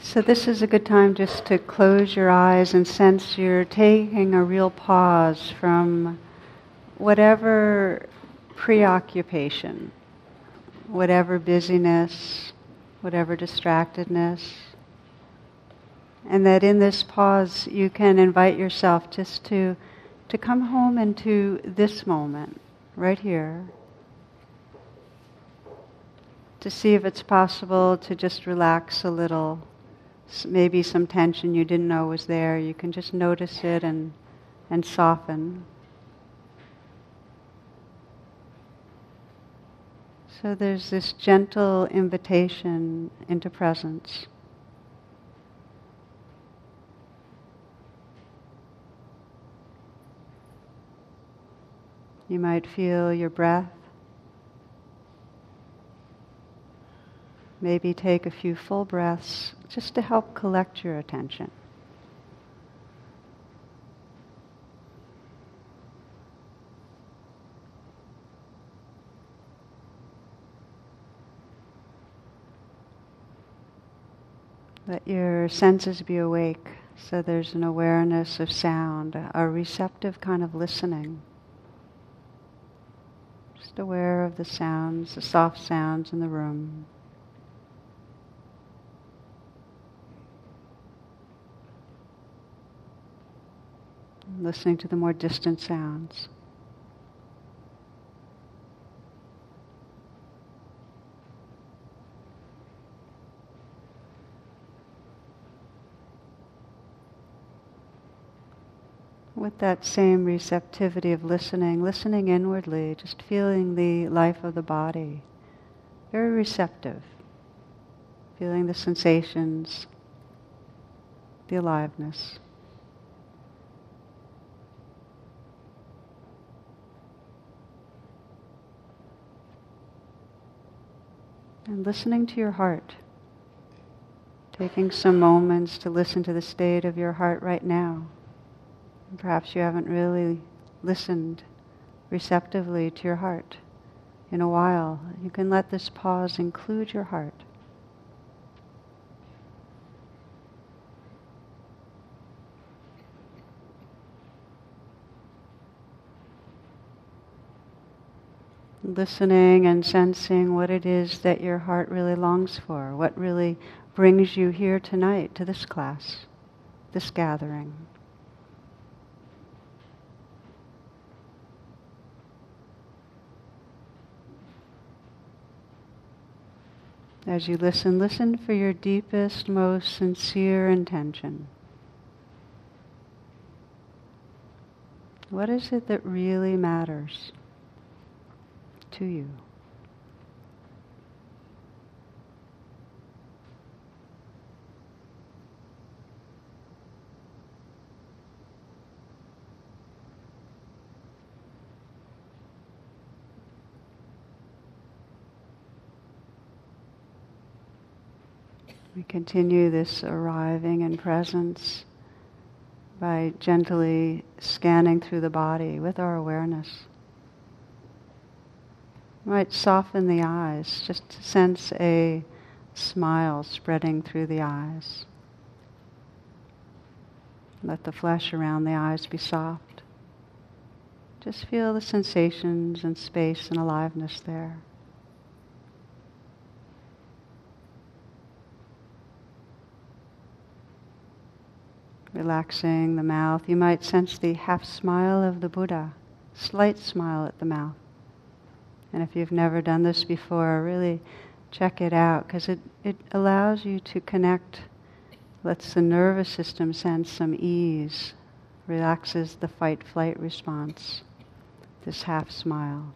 So, this is a good time just to close your eyes and sense you're taking a real pause from whatever preoccupation, whatever busyness, whatever distractedness. And that in this pause, you can invite yourself just to, to come home into this moment, right here. To see if it's possible to just relax a little maybe some tension you didn't know was there, you can just notice it and, and soften. So there's this gentle invitation into presence. You might feel your breath. Maybe take a few full breaths just to help collect your attention. Let your senses be awake so there's an awareness of sound, a receptive kind of listening. Just aware of the sounds, the soft sounds in the room. Listening to the more distant sounds. With that same receptivity of listening, listening inwardly, just feeling the life of the body, very receptive, feeling the sensations, the aliveness. And listening to your heart. Taking some moments to listen to the state of your heart right now. Perhaps you haven't really listened receptively to your heart in a while. You can let this pause include your heart. Listening and sensing what it is that your heart really longs for, what really brings you here tonight to this class, this gathering. As you listen, listen for your deepest, most sincere intention. What is it that really matters? To you. We continue this arriving in presence by gently scanning through the body with our awareness might soften the eyes, just sense a smile spreading through the eyes. Let the flesh around the eyes be soft. Just feel the sensations and space and aliveness there. Relaxing the mouth, you might sense the half smile of the Buddha, slight smile at the mouth. And if you've never done this before, really check it out because it, it allows you to connect, lets the nervous system sense some ease, relaxes the fight flight response, this half smile.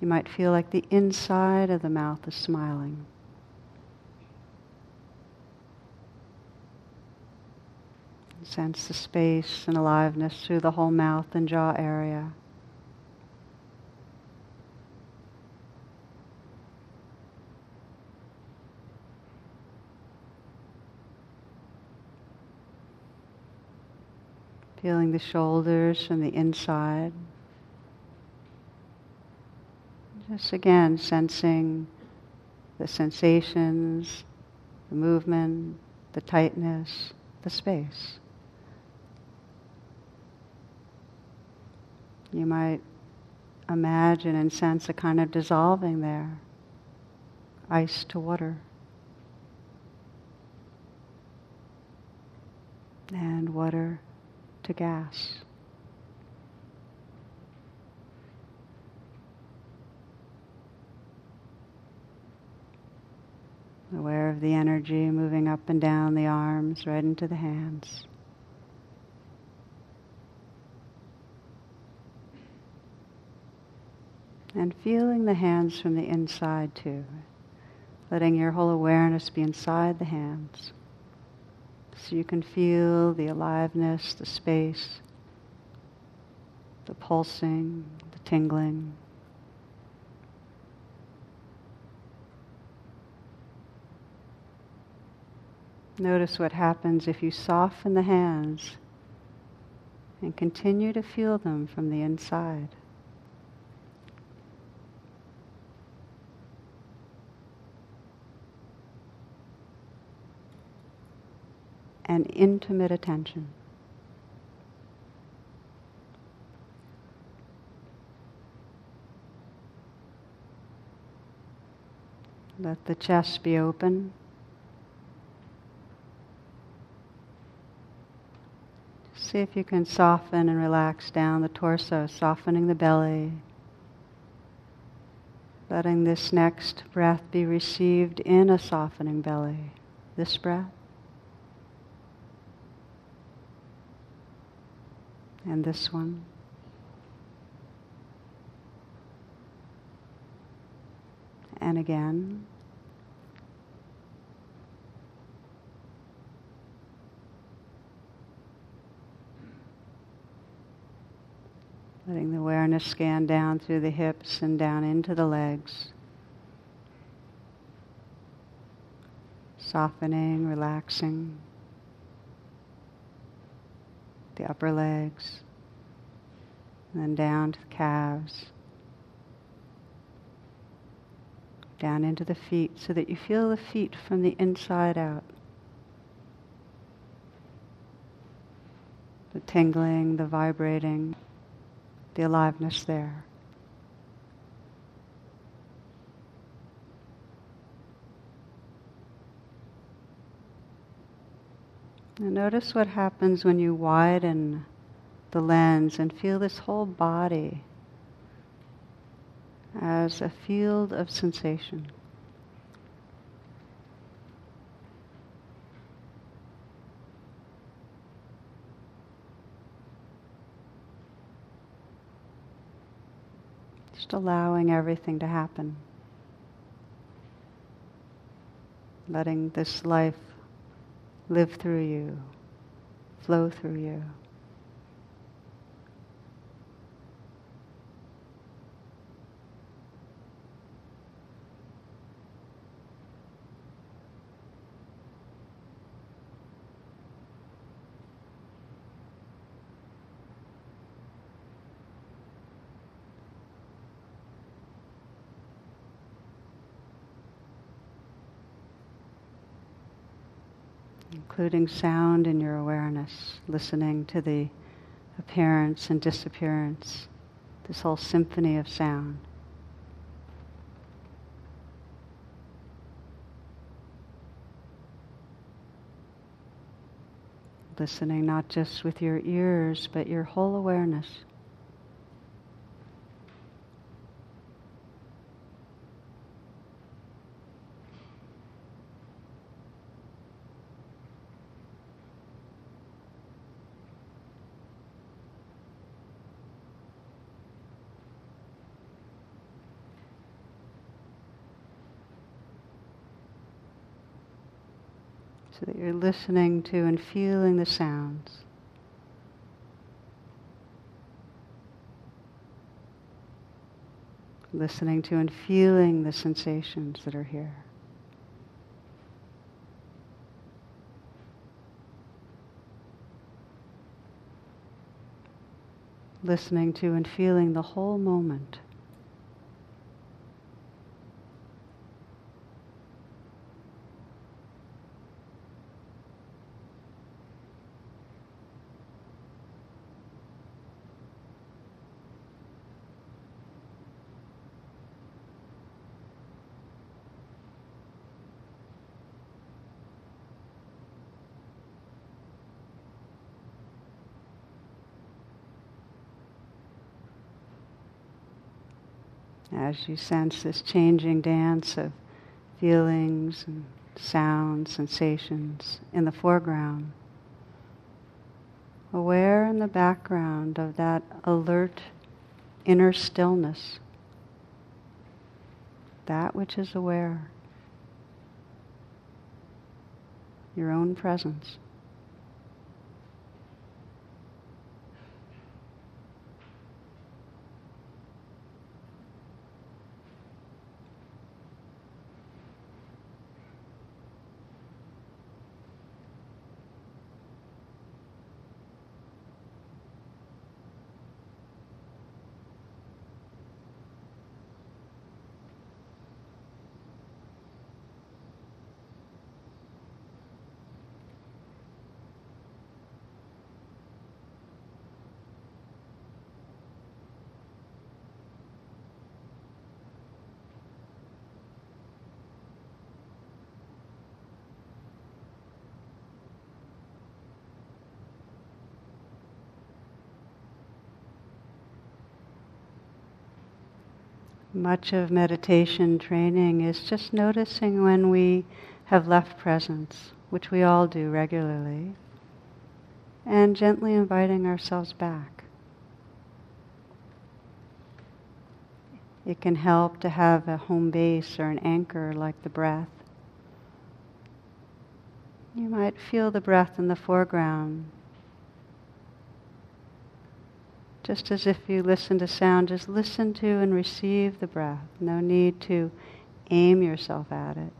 You might feel like the inside of the mouth is smiling. Sense the space and aliveness through the whole mouth and jaw area. Feeling the shoulders from the inside. Just again sensing the sensations, the movement, the tightness, the space. You might imagine and sense a kind of dissolving there, ice to water. And water to gas. Aware of the energy moving up and down the arms, right into the hands. And feeling the hands from the inside too. Letting your whole awareness be inside the hands. So you can feel the aliveness, the space, the pulsing, the tingling. Notice what happens if you soften the hands and continue to feel them from the inside. And intimate attention. Let the chest be open. See if you can soften and relax down the torso, softening the belly. Letting this next breath be received in a softening belly. This breath. And this one. And again. Letting the awareness scan down through the hips and down into the legs. Softening, relaxing the upper legs, and then down to the calves, down into the feet so that you feel the feet from the inside out. The tingling, the vibrating the aliveness there. Notice what happens when you widen the lens and feel this whole body as a field of sensation. Just allowing everything to happen. Letting this life live through you, flow through you. Including sound in your awareness, listening to the appearance and disappearance, this whole symphony of sound. Listening not just with your ears, but your whole awareness. So that you're listening to and feeling the sounds. Listening to and feeling the sensations that are here. Listening to and feeling the whole moment. As you sense this changing dance of feelings and sounds, sensations in the foreground. Aware in the background of that alert inner stillness, that which is aware, your own presence. Much of meditation training is just noticing when we have left presence, which we all do regularly, and gently inviting ourselves back. It can help to have a home base or an anchor like the breath. You might feel the breath in the foreground just as if you listen to sound, just listen to and receive the breath. No need to aim yourself at it.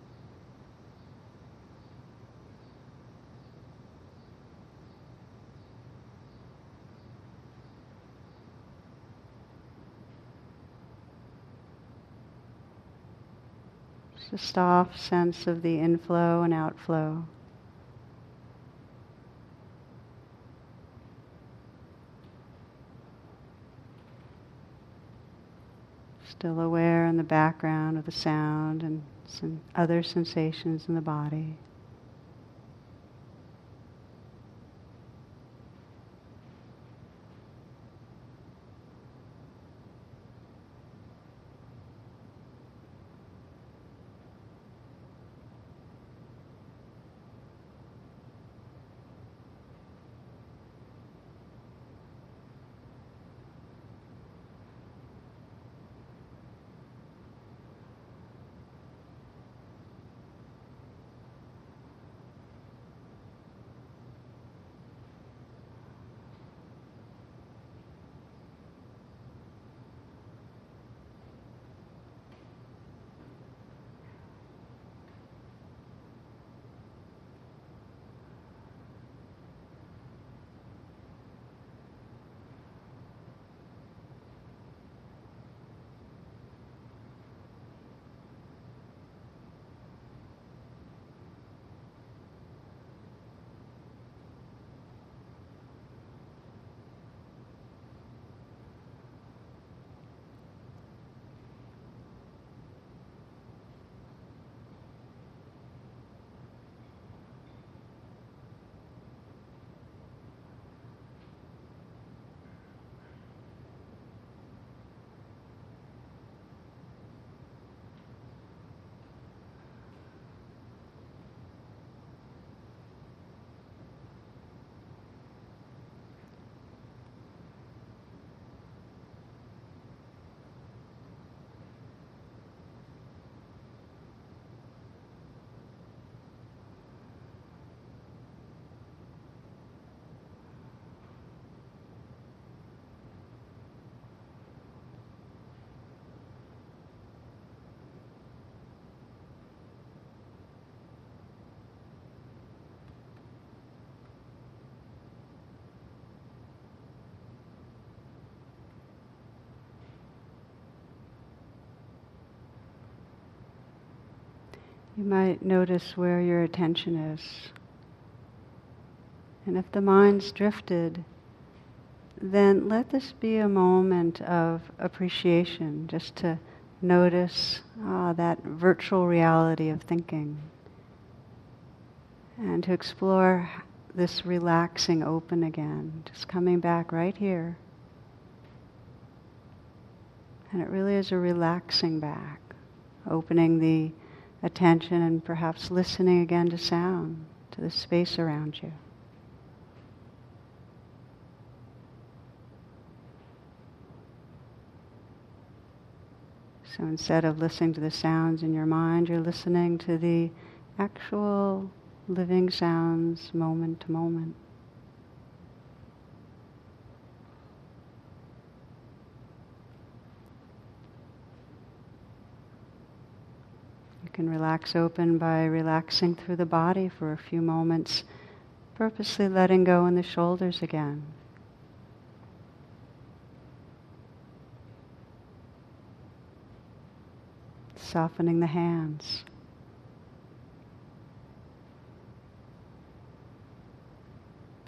Just a soft sense of the inflow and outflow. Still aware in the background of the sound and some other sensations in the body. You might notice where your attention is. And if the mind's drifted, then let this be a moment of appreciation, just to notice ah, that virtual reality of thinking. And to explore this relaxing open again, just coming back right here. And it really is a relaxing back, opening the attention and perhaps listening again to sound, to the space around you. So instead of listening to the sounds in your mind, you're listening to the actual living sounds moment to moment. You can relax open by relaxing through the body for a few moments, purposely letting go in the shoulders again. Softening the hands.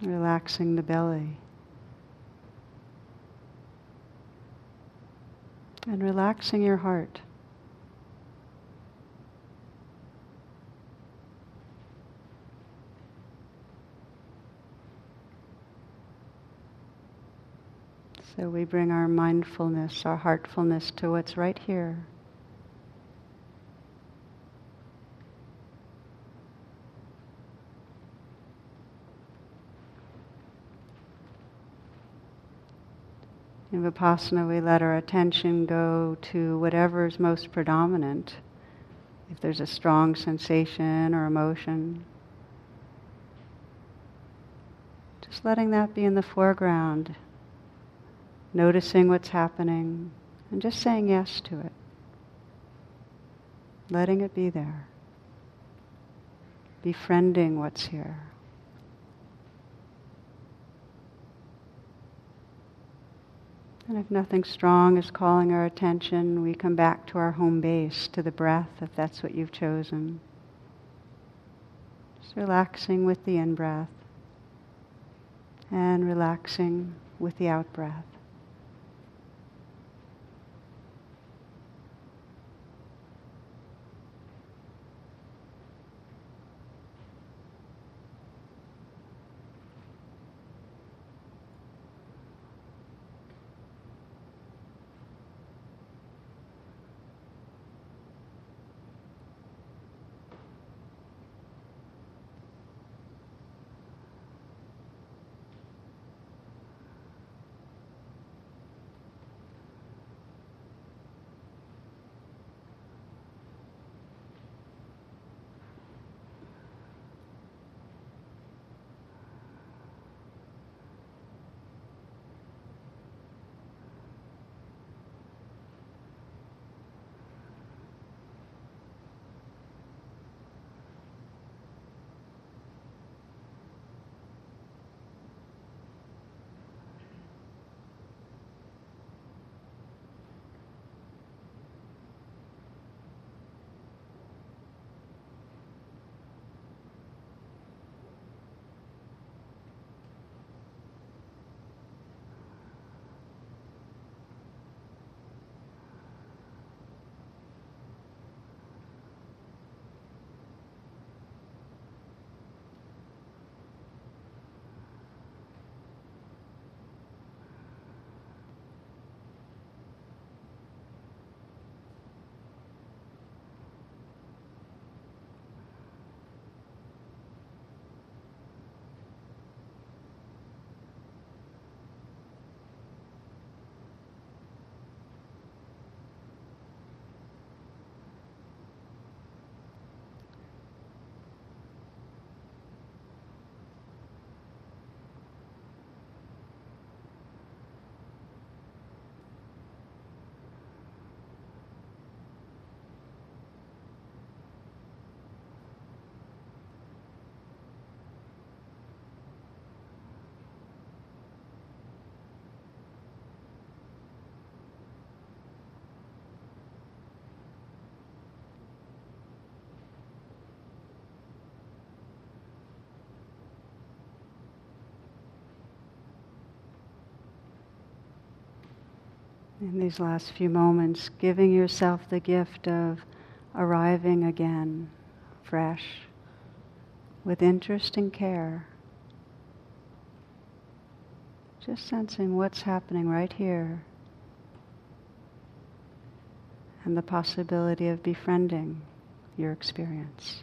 Relaxing the belly. And relaxing your heart. So we bring our mindfulness, our heartfulness to what's right here. In Vipassana, we let our attention go to whatever is most predominant. If there's a strong sensation or emotion, just letting that be in the foreground, noticing what's happening, and just saying yes to it. Letting it be there. Befriending what's here. And if nothing strong is calling our attention, we come back to our home base, to the breath, if that's what you've chosen. Just relaxing with the in breath and relaxing with the out breath. In these last few moments, giving yourself the gift of arriving again, fresh, with interest and care. Just sensing what's happening right here. and the possibility of befriending your experience.